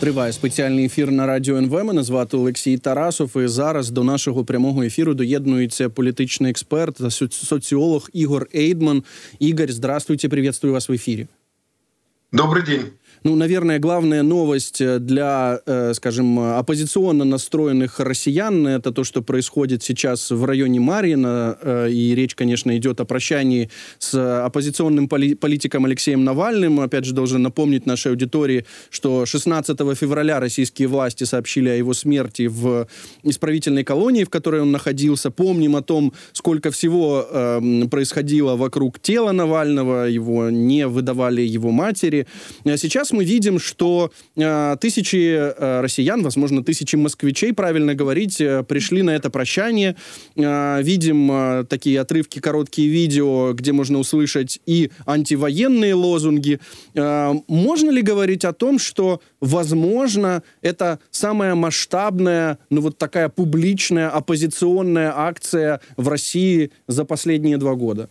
Триває спеціальний ефір на радіо НВ. Мене звати Олексій Тарасов. І зараз до нашого прямого ефіру доєднується політичний експерт та соціолог Ігор Ейдман. Ігор, здравствуйте, приветствую вас в ефірі. Добрий день. Ну, наверное, главная новость э, для, э, скажем, оппозиционно настроенных россиян это то, что происходит сейчас в районе Марина. Э, и речь, конечно, идет о прощании с оппозиционным политиком Алексеем Навальным. Опять же, должен напомнить нашей аудитории, что 16 февраля российские власти сообщили о его смерти в исправительной колонии, в которой он находился. Помним о том, сколько всего э, происходило вокруг тела Навального. Его не выдавали его матери. А сейчас мы видим, что э, тысячи э, россиян, возможно, тысячи москвичей, правильно говорить, э, пришли на это прощание. Э, видим э, такие отрывки, короткие видео, где можно услышать и антивоенные лозунги. Э, можно ли говорить о том, что, возможно, это самая масштабная, ну вот такая публичная оппозиционная акция в России за последние два года?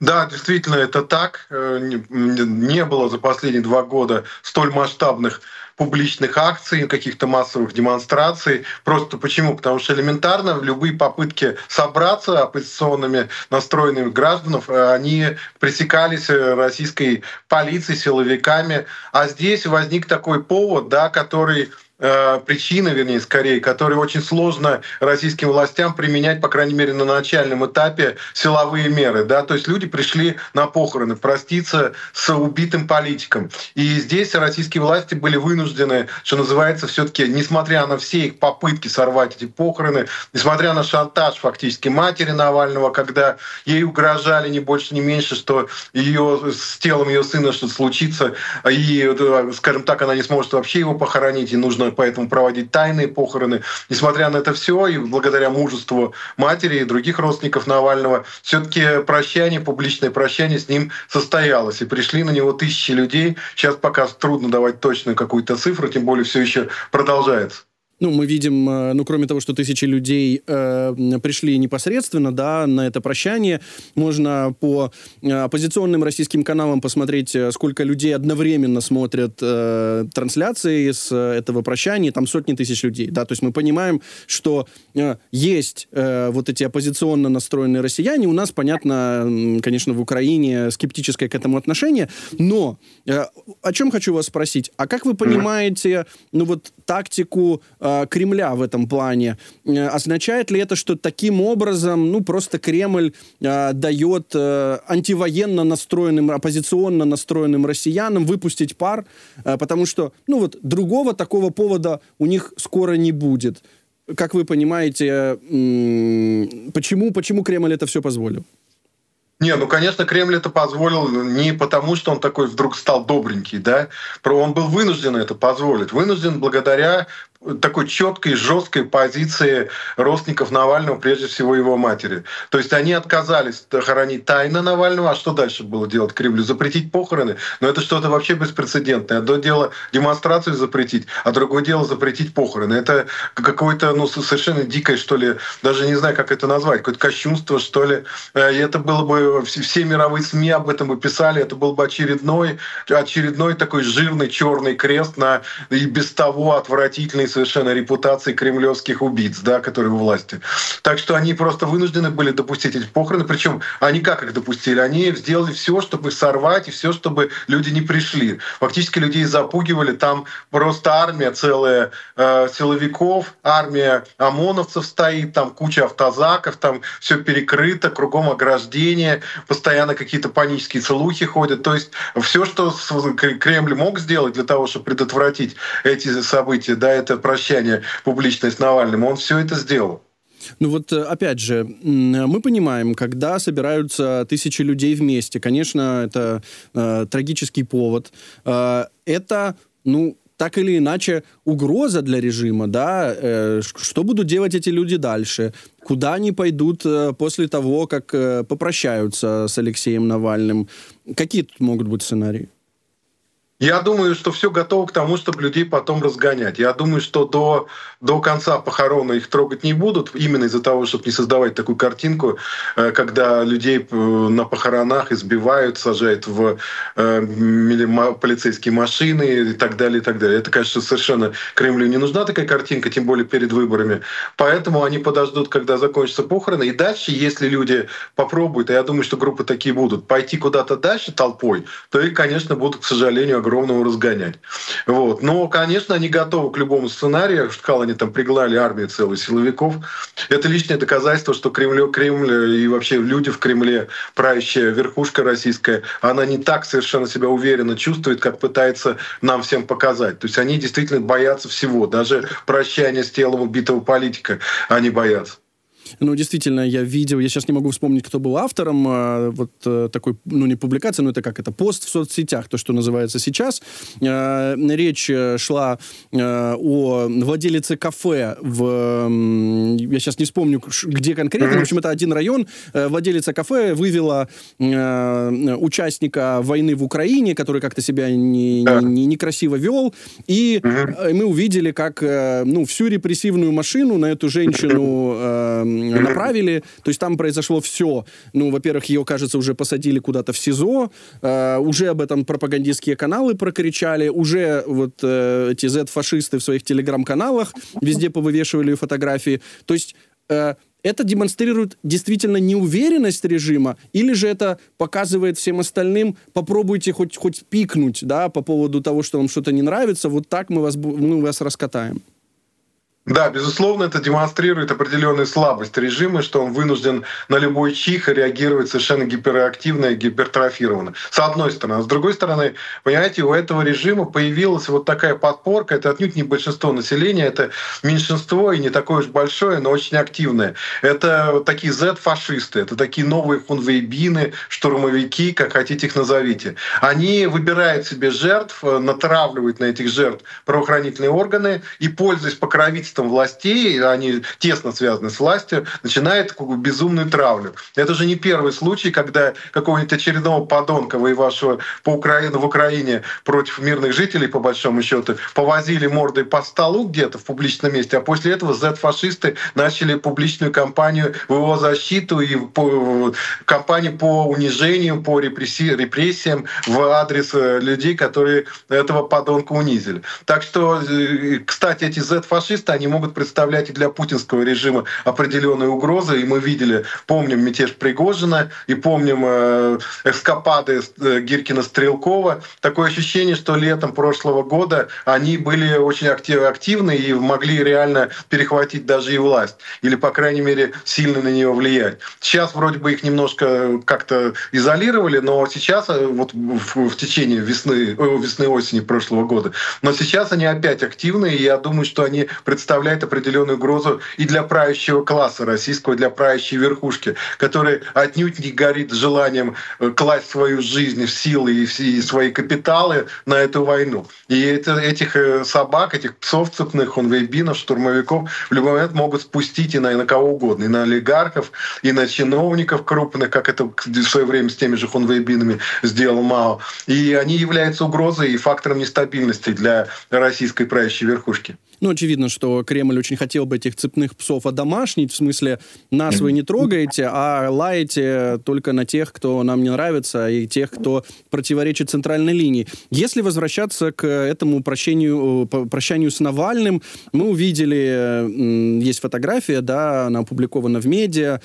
Да, действительно, это так. Э, не было за последние два года столь масштабных публичных акций, каких-то массовых демонстраций. Просто почему? Потому что элементарно любые попытки собраться оппозиционными настроенными гражданов, э, они пресекались э, российской полицией, силовиками. А здесь возник такой повод, да, который причина, вернее, скорее, которые очень сложно российским властям применять, по крайней мере, на начальном этапе силовые меры. Да? То есть люди пришли на похороны проститься с убитым политиком. И здесь российские власти были вынуждены, что называется, все таки несмотря на все их попытки сорвать эти похороны, несмотря на шантаж фактически матери Навального, когда ей угрожали не больше, не меньше, что ее, с телом ее сына что-то случится, и, скажем так, она не сможет вообще его похоронить, и нужно поэтому проводить тайные похороны. Несмотря на это все, и благодаря мужеству матери и других родственников Навального, все-таки прощание, публичное прощание с ним состоялось. И пришли на него тысячи людей. Сейчас пока трудно давать точную какую-то цифру, тем более все еще продолжается. Ну, мы видим, э, ну, кроме того, что тысячи людей э, пришли непосредственно, да, на это прощание, можно по э, оппозиционным российским каналам посмотреть, э, сколько людей одновременно смотрят э, трансляции с этого прощания, там сотни тысяч людей, да, то есть мы понимаем, что э, есть э, вот эти оппозиционно настроенные россияне, у нас, понятно, конечно, в Украине скептическое к этому отношение, но э, о чем хочу вас спросить, а как вы понимаете, ну, вот тактику э, Э, Кремля в этом плане. Э, означает ли это, что таким образом, ну, просто Кремль э, дает э, антивоенно настроенным, оппозиционно настроенным россиянам выпустить пар, э, потому что, ну, вот другого такого повода у них скоро не будет. Как вы понимаете, почему, почему Кремль это все позволил? Не, ну, конечно, Кремль это позволил не потому, что он такой вдруг стал добренький, да, он был вынужден это позволить, вынужден благодаря такой четкой, жесткой позиции родственников Навального, прежде всего его матери. То есть они отказались хоронить тайно Навального. А что дальше было делать Кремлю? Запретить похороны? Но это что-то вообще беспрецедентное. Одно дело демонстрацию запретить, а другое дело запретить похороны. Это какое-то ну, совершенно дикое, что ли, даже не знаю, как это назвать, какое-то кощунство, что ли. Э, и это было бы, все мировые СМИ об этом бы писали, это был бы очередной, очередной такой жирный черный крест на и без того отвратительный совершенно репутации кремлевских убийц, да, которые у власти. Так что они просто вынуждены были допустить эти похороны. Причем они как их допустили? Они сделали все, чтобы сорвать, и все, чтобы люди не пришли. Фактически людей запугивали. Там просто армия целая э, силовиков, армия ОМОНовцев стоит, там куча автозаков, там все перекрыто, кругом ограждение, постоянно какие-то панические слухи ходят. То есть все, что Кремль мог сделать для того, чтобы предотвратить эти события, да, это прощание публичное с Навальным, он все это сделал. Ну вот, э, опять же, мы понимаем, когда собираются тысячи людей вместе, конечно, это э, трагический повод. Э, это, ну, так или иначе, угроза для режима, да, э, что будут делать эти люди дальше, куда они пойдут э, после того, как э, попрощаются с Алексеем Навальным, какие тут могут быть сценарии? Я думаю, что все готово к тому, чтобы людей потом разгонять. Я думаю, что до, до конца похорона их трогать не будут, именно из-за того, чтобы не создавать такую картинку, э, когда людей э, на похоронах избивают, сажают в э, полицейские машины и так далее, и так далее. Это, конечно, совершенно Кремлю не нужна такая картинка, тем более перед выборами. Поэтому они подождут, когда закончатся похороны. И дальше, если люди попробуют, а я думаю, что группы такие будут, пойти куда-то дальше толпой, то их, конечно, будут, к сожалению, огромному разгонять. Вот. Но, конечно, они готовы к любому сценарию. Сказал, они там приглали армию целых силовиков. Это лишнее доказательство, что Кремль, Кремль и вообще люди в Кремле, правящая верхушка российская, она не так совершенно себя уверенно чувствует, как пытается нам всем показать. То есть они действительно боятся всего. Даже прощания с телом убитого политика они боятся. Ну, действительно, я видел, я сейчас не могу вспомнить, кто был автором а, вот а, такой, ну, не публикации, но это как это, пост в соцсетях, то, что называется сейчас. А, речь э, шла а, о владелице кафе в, я сейчас не вспомню, где конкретно, в общем, это один район. Владелица кафе вывела а, участника войны в Украине, который как-то себя не, не, не, некрасиво вел, и мы увидели, как, ну, всю репрессивную машину на эту женщину направили. То есть там произошло все. Ну, во-первых, ее, кажется, уже посадили куда-то в СИЗО, э, уже об этом пропагандистские каналы прокричали, уже вот э, эти Z-фашисты в своих телеграм-каналах везде повывешивали фотографии. То есть э, это демонстрирует действительно неуверенность режима, или же это показывает всем остальным, попробуйте хоть, хоть пикнуть, да, по поводу того, что вам что-то не нравится, вот так мы вас, мы вас раскатаем. Да, безусловно, это демонстрирует определенную слабость режима, что он вынужден на любой чих реагировать совершенно гиперактивно и гипертрофированно. С одной стороны. А с другой стороны, понимаете, у этого режима появилась вот такая подпорка. Это отнюдь не большинство населения, это меньшинство и не такое уж большое, но очень активное. Это такие Z-фашисты, это такие новые хунвейбины, штурмовики, как хотите их назовите. Они выбирают себе жертв, натравливают на этих жертв правоохранительные органы и, пользуясь покровительством правительством властей, они тесно связаны с властью, начинает безумную травлю. Это же не первый случай, когда какого-нибудь очередного подонка, воевавшего по Украине, в Украине против мирных жителей, по большому счету, повозили мордой по столу где-то в публичном месте, а после этого Z-фашисты начали публичную кампанию в его защиту и по, кампанию по унижению, по репрессии, репрессиям в адрес э, людей, которые этого подонка унизили. Так что, э, кстати, эти Z-фашисты, они могут представлять и для путинского режима определенные угрозы. И мы видели, помним мятеж Пригожина и помним э, эскапады э, Гиркина-Стрелкова. Такое ощущение, что летом прошлого года они были очень актив, активны и могли реально перехватить даже и власть. Или, по крайней мере, сильно на нее влиять. Сейчас вроде бы их немножко как-то изолировали, но сейчас, э, вот в, в течение весны, весны-осени прошлого года, но сейчас они опять активны, и я думаю, что они представляют представляет определенную угрозу и для правящего класса российского, для правящей верхушки, который отнюдь не горит желанием э, класть свою жизнь силы и свои капиталы на эту войну. И это, этих э, собак, этих псов цепных, хунвейбинов, штурмовиков в любой момент могут спустить и на, и на кого угодно, и на олигархов, и на чиновников крупных, как это в свое время с теми же хунвейбинами сделал Мао. И они являются угрозой и фактором нестабильности для российской правящей верхушки. Ну, очевидно, что Кремль очень хотел бы этих цепных псов одомашнить, в смысле, нас вы не трогаете, а лаете только на тех, кто нам не нравится, и тех, кто противоречит центральной линии. Если возвращаться к этому прощению, прощанию с Навальным, мы увидели, есть фотография, да, она опубликована в медиа,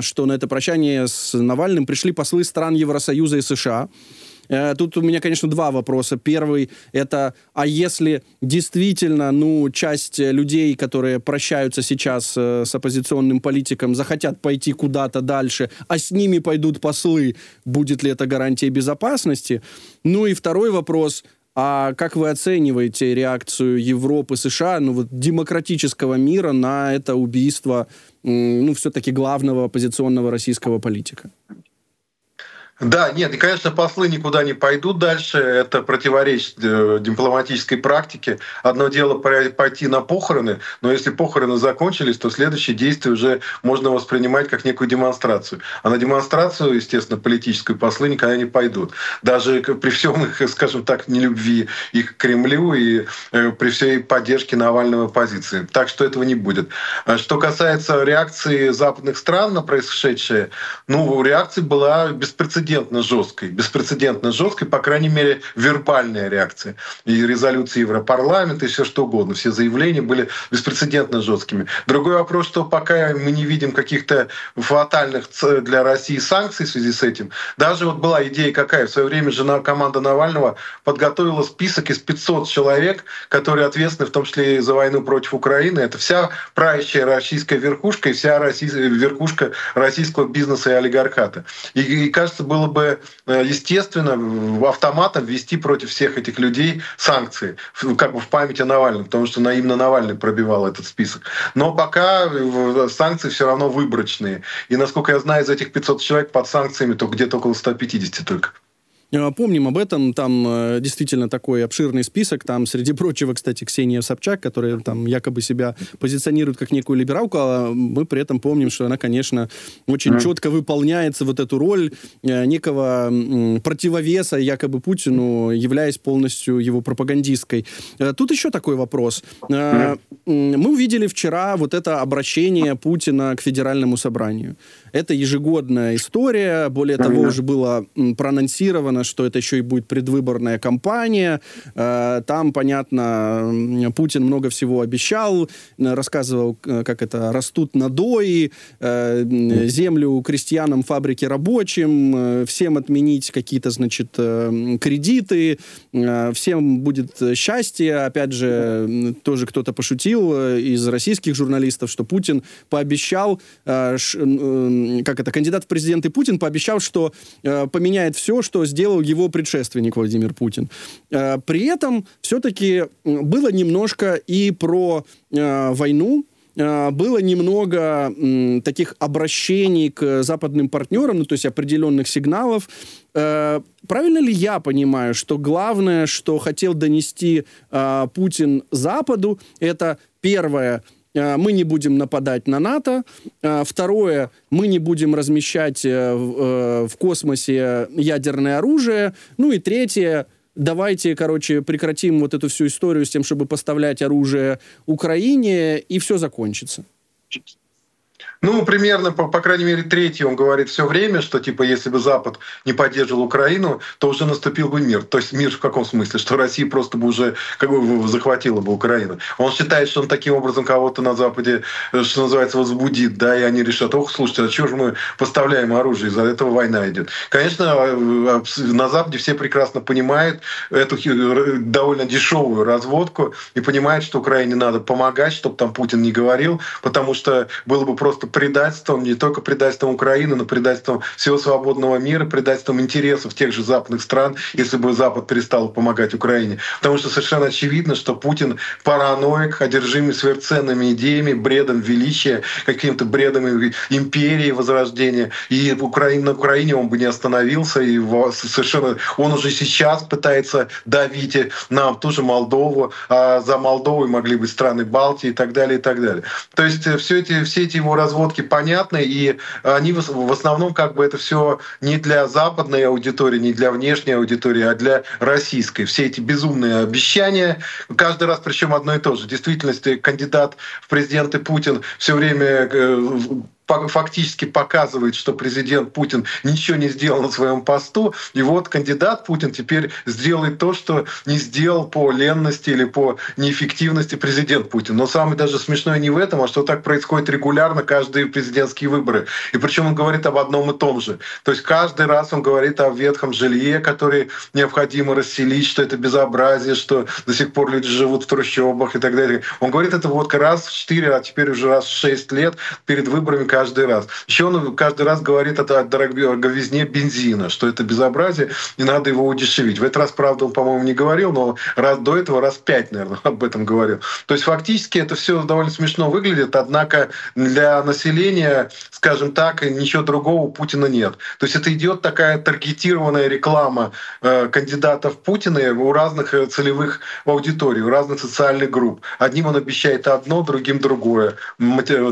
что на это прощание с Навальным пришли послы стран Евросоюза и США. Э, тут у меня, конечно, два вопроса. Первый — это, а если действительно, ну, часть людей, которые прощаются сейчас э, с оппозиционным политиком, захотят пойти куда-то дальше, а с ними пойдут послы, будет ли это гарантией безопасности? Ну и второй вопрос — а как вы оцениваете реакцию Европы, США, ну вот демократического мира на это убийство, ну все-таки главного оппозиционного российского политика? Да, нет, и, конечно, послы никуда не пойдут дальше. Это противоречит э, дипломатической практике. Одно дело пойти на похороны, но если похороны закончились, то следующее действие уже можно воспринимать как некую демонстрацию. А на демонстрацию, естественно, политическую послы никогда не пойдут. Даже при всем их, скажем так, нелюбви их к Кремлю и э, при всей поддержке Навального позиции. Так что этого не будет. А что касается реакции западных стран на происшедшее, ну, реакция была беспрецедентная беспрецедентно жесткой, беспрецедентно жесткой, по крайней мере, вербальная реакция. И резолюции Европарламента, и все что угодно. Все заявления были беспрецедентно жесткими. Другой вопрос, что пока мы не видим каких-то фатальных для России санкций в связи с этим, даже вот была идея какая, в свое время жена команда Навального подготовила список из 500 человек, которые ответственны в том числе и за войну против Украины. Это вся правящая российская верхушка и вся российская, верхушка российского бизнеса и олигархата. И, и кажется, было было бы э, естественно автоматом ввести против всех этих людей санкции, как бы в память о Навальном, потому что именно Навальный пробивал этот список. Но пока э, санкции все равно выборочные. И насколько я знаю, из этих 500 человек под санкциями то где-то около 150 только. Э, помним об этом, там э, действительно такой обширный список, там среди прочего, кстати, Ксения Собчак, которая там якобы себя позиционирует как некую либералку, а мы при этом помним, что она, конечно, очень mm. четко выполняется вот эту роль э, некого противовеса якобы Путину, являясь полностью его пропагандисткой. Тут еще такой вопрос. Mm. Мы увидели вчера вот это обращение Путина к федеральному собранию. Это ежегодная история, более mm. того, уже было проанонсировано что это еще и будет предвыборная кампания. Э, там, понятно, Путин много всего обещал, рассказывал, э, как это, растут надои, э, землю крестьянам, фабрики рабочим, всем отменить какие-то, значит, кредиты, всем будет счастье. Опять же, тоже кто-то пошутил из российских журналистов, что Путин пообещал, как это, кандидат в президенты Путин пообещал, что поменяет все, что сделал его предшественник Владимир Путин. Э, при этом все-таки было немножко и про э, войну, э, было немного таких обращений к западным партнерам, ну, то есть определенных сигналов. Правильно ли я понимаю, что главное, что хотел донести Путин Западу, это первое – Э, мы не будем нападать на НАТО. Э, второе, мы не будем размещать э, в космосе ядерное оружие. Ну и третье, давайте, короче, прекратим вот эту всю историю с тем, чтобы поставлять оружие Украине, и все закончится. Ну, примерно, по, по крайней мере, третий он говорит все время, что типа если бы Запад не поддерживал Украину, то уже наступил бы мир. То есть мир в каком смысле? Что Россия просто бы уже как бы захватила бы Украину. Он считает, что он таким образом кого-то на Западе, э, что называется, возбудит, да, и они решат, ох, слушайте, а чего же мы поставляем оружие, из-за этого война идет. Конечно, э, на Западе все прекрасно понимают эту довольно дешевую разводку и понимают, что Украине надо помогать, чтобы там Путин не говорил, потому что было бы просто предательством, не только предательством Украины, но предательством всего свободного мира, предательством интересов тех же западных стран, если бы Запад перестал помогать Украине. Потому что совершенно очевидно, что Путин параноик, одержимый сверхценными идеями, бредом величия, каким-то бредом империи, возрождения. И в Украине, на Украине он бы не остановился, и совершенно он уже сейчас пытается давить нам тоже Молдову, а за Молдовой могли быть страны Балтии и так далее, и так далее. То есть э, все эти, все эти его разводы разводки понятны, и они в основном как бы это все не для западной аудитории, не для внешней аудитории, а для российской. Все эти безумные обещания, каждый раз причем одно и то же. В действительности кандидат в президенты Путин все время э, фактически показывает, что президент Путин ничего не сделал на своем посту, и вот кандидат Путин теперь сделает то, что не сделал по ленности или по неэффективности президент Путин. Но самое даже смешное не в этом, а что так происходит регулярно каждые президентские выборы. И причем он говорит об одном и том же. То есть каждый раз он говорит о ветхом жилье, которое необходимо расселить, что это безобразие, что до сих пор люди живут в трущобах и так далее. Он говорит это вот раз в 4, а теперь уже раз в 6 лет перед выборами каждый раз. Еще он каждый раз говорит о дороговизне бензина, что это безобразие, и надо его удешевить. В этот раз, правда, он, по-моему, не говорил, но раз до этого раз пять, наверное, об этом говорил. То есть фактически это все довольно смешно выглядит, однако для населения, скажем так, ничего другого у Путина нет. То есть это идет такая таргетированная реклама э, кандидатов Путина у разных э, целевых аудиторий, у разных социальных групп. Одним он обещает одно, другим другое.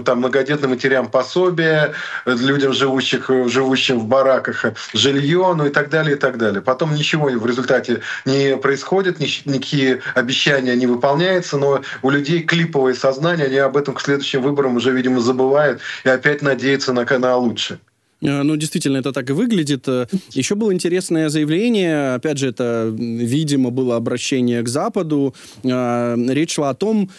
Там многодетным матерям пособие, людям, живущих, живущим в бараках, жилье, ну и так далее, и так далее. Потом ничего в результате не происходит, никакие обещания не выполняются, но у людей клиповое сознание, они об этом к следующим выборам уже, видимо, забывают и опять надеются на, на лучшее. Э, ну, действительно, это так и выглядит. Э, Еще было интересное заявление, опять же, это, видимо, было обращение к Западу. Э, речь шла о том,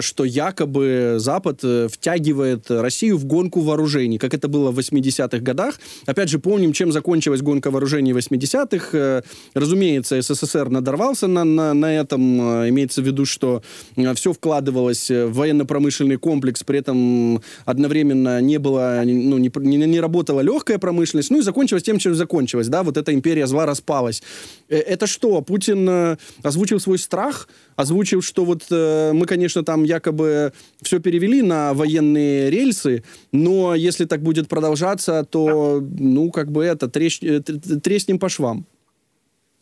что якобы Запад втягивает Россию в гонку вооружений, как это было в 80-х годах. Опять же, помним, чем закончилась гонка вооружений в 80-х. Разумеется, СССР надорвался на, на, на этом. Имеется в виду, что все вкладывалось в военно-промышленный комплекс, при этом одновременно не было, ну, не, не, не работало легкая промышленность, ну и закончилось тем, чем закончилось, да, вот эта империя зла распалась. Э, это что, Путин э, озвучил свой страх, озвучил, что вот э, мы, конечно, там якобы все перевели на военные рельсы, но если так будет продолжаться, то, ну, как бы это, трещ, треснем по швам.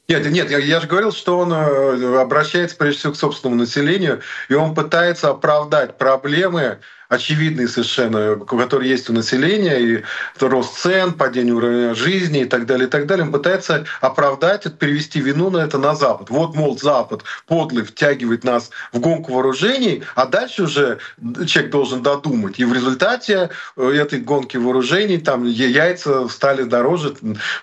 Нет, нет, я, я же говорил, что он обращается прежде всего к собственному населению, и он пытается оправдать проблемы очевидные совершенно, которые есть у населения, и рост цен, падение уровня жизни и так далее, и так далее, он пытается оправдать, перевести вину на это на Запад. Вот, мол, Запад подлый втягивает нас в гонку вооружений, а дальше уже человек должен додумать. И в результате э, этой гонки вооружений там яйца стали дороже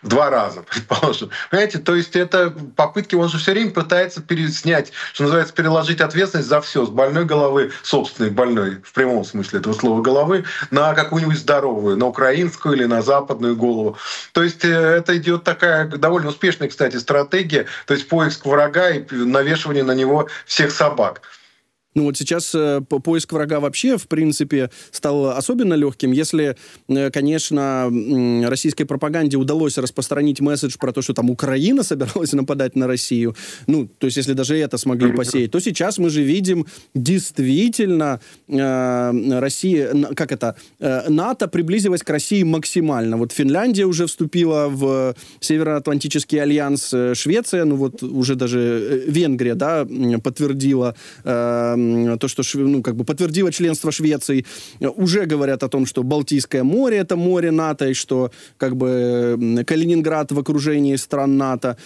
в два раза, предположим. Понимаете, то есть это попытки, он же все время пытается переснять, что называется, переложить ответственность за все с больной головы собственной больной в прямом смысле этого слова головы, на какую-нибудь здоровую, на украинскую или на западную голову. То есть э, это идет такая довольно успешная, кстати, стратегия, то есть поиск врага и навешивание на него всех собак. Ну вот сейчас э, поиск врага вообще, в принципе, стал особенно легким. Если, э, конечно, э, российской пропаганде удалось распространить месседж про то, что там Украина собиралась нападать на Россию, ну, то есть если даже это смогли посеять, то сейчас мы же видим действительно э, Россия, как это, э, НАТО приблизилась к России максимально. Вот Финляндия уже вступила в Североатлантический альянс, э, Швеция, ну вот уже даже э, Венгрия, да, подтвердила э, то, что ну, как бы подтвердило членство Швеции, уже говорят о том, что Балтийское море это море НАТО, и что как бы Калининград в окружении стран НАТО.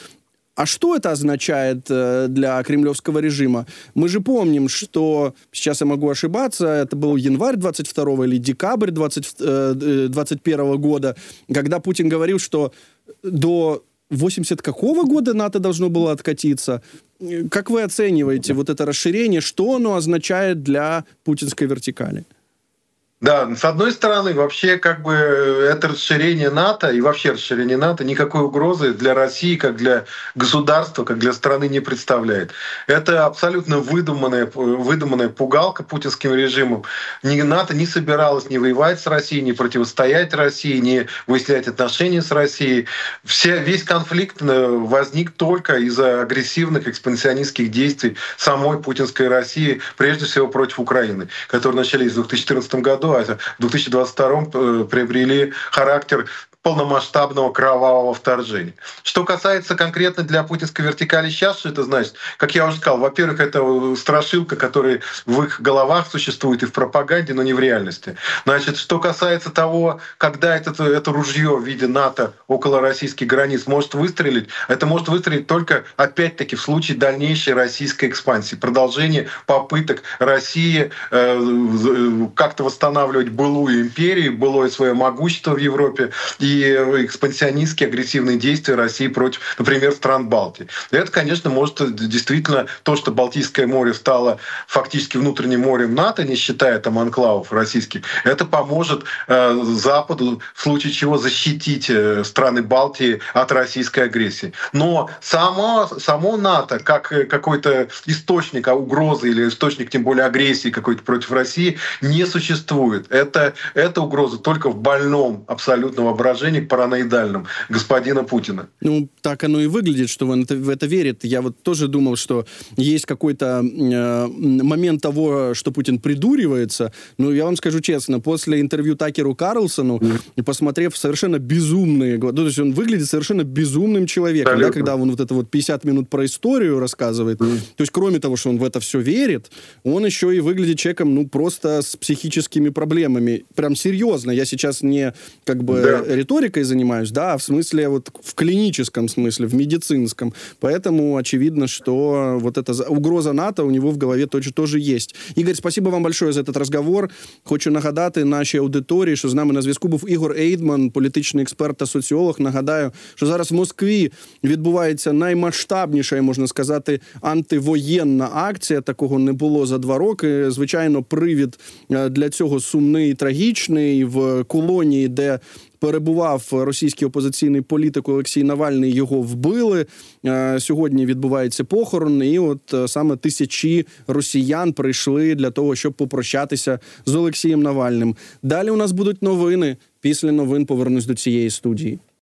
А что это означает э, для кремлевского режима? Мы же помним, что, сейчас я могу ошибаться, это был январь 22 или декабрь 20, 21 э, года, когда Путин говорил, что до 80 какого года НАТО должно было откатиться? Как вы оцениваете вот это расширение? Что оно означает для путинской вертикали? Да, с одной стороны, вообще как бы это расширение НАТО и вообще расширение НАТО никакой угрозы для России, как для государства, как для страны не представляет. Это абсолютно выдуманная, выдуманная пугалка путинским режимом. Ни НАТО не собиралось ни воевать с Россией, ни противостоять России, ни выяснять отношения с Россией. Все, весь конфликт э, возник только из-за агрессивных экспансионистских действий самой путинской России, прежде всего против Украины, которые начались в 2014 году году, а в 2022 э, приобрели характер полномасштабного кровавого вторжения. Что касается конкретно для путинской вертикали сейчас, что это значит? Как я уже сказал, во-первых, это страшилка, которая в их головах существует и в пропаганде, но не в реальности. Значит, что касается того, когда это, это ружье в виде НАТО около российских границ может выстрелить, это может выстрелить только, опять-таки, в случае дальнейшей российской экспансии, продолжения попыток России э, как-то восстанавливать былую империю, былое свое могущество в Европе и и экспансионистские агрессивные действия России против, например, стран Балтии. Это, конечно, может действительно то, что Балтийское море стало фактически внутренним морем НАТО, не считая там анклавов российских, это поможет э, Западу в случае чего защитить э, страны Балтии от российской агрессии. Но само, само НАТО, как э, какой-то источник угрозы или источник, тем более, агрессии какой-то против России, не существует. Это, это угроза только в больном абсолютно воображении, параноидальном господина Путина. Ну, так оно и выглядит, что он в это верит. Я вот тоже думал, что есть какой-то э, момент того, что Путин придуривается. Но я вам скажу честно, после интервью Такеру Карлсону, mm. и посмотрев совершенно безумные... Ну, то есть он выглядит совершенно безумным человеком, да, когда он вот это вот 50 минут про историю рассказывает. Mm. То есть кроме того, что он в это все верит, он еще и выглядит человеком, ну, просто с психическими проблемами. Прям серьезно. Я сейчас не как бы да. риторикой занимаюсь, да, а в смысле вот в клиническом смысле, в медицинском. Поэтому очевидно, что вот эта угроза НАТО у него в голове тоже, тоже есть. Игорь, спасибо вам большое за этот разговор. Хочу нагадати нашій аудиторії, що з нами на зв'язку був Ігор Ейдман, політичний експерт та соціолог. Нагадаю, що зараз в Москві відбувається наймасштабніша, можна сказати, антивоєнна акція. Такого не було за два роки. Звичайно, привід е, для цього сумний і трагічний в колонії, де перебував російський опозиційний політик Олексій Навальний. Його вбили е, сьогодні. Відбувається похорон, і от е, саме тисячі росіян прийшли для того, щоб попрощатися з Олексієм Навальним. Далі у нас будуть новини. Після новин повернусь до цієї студії.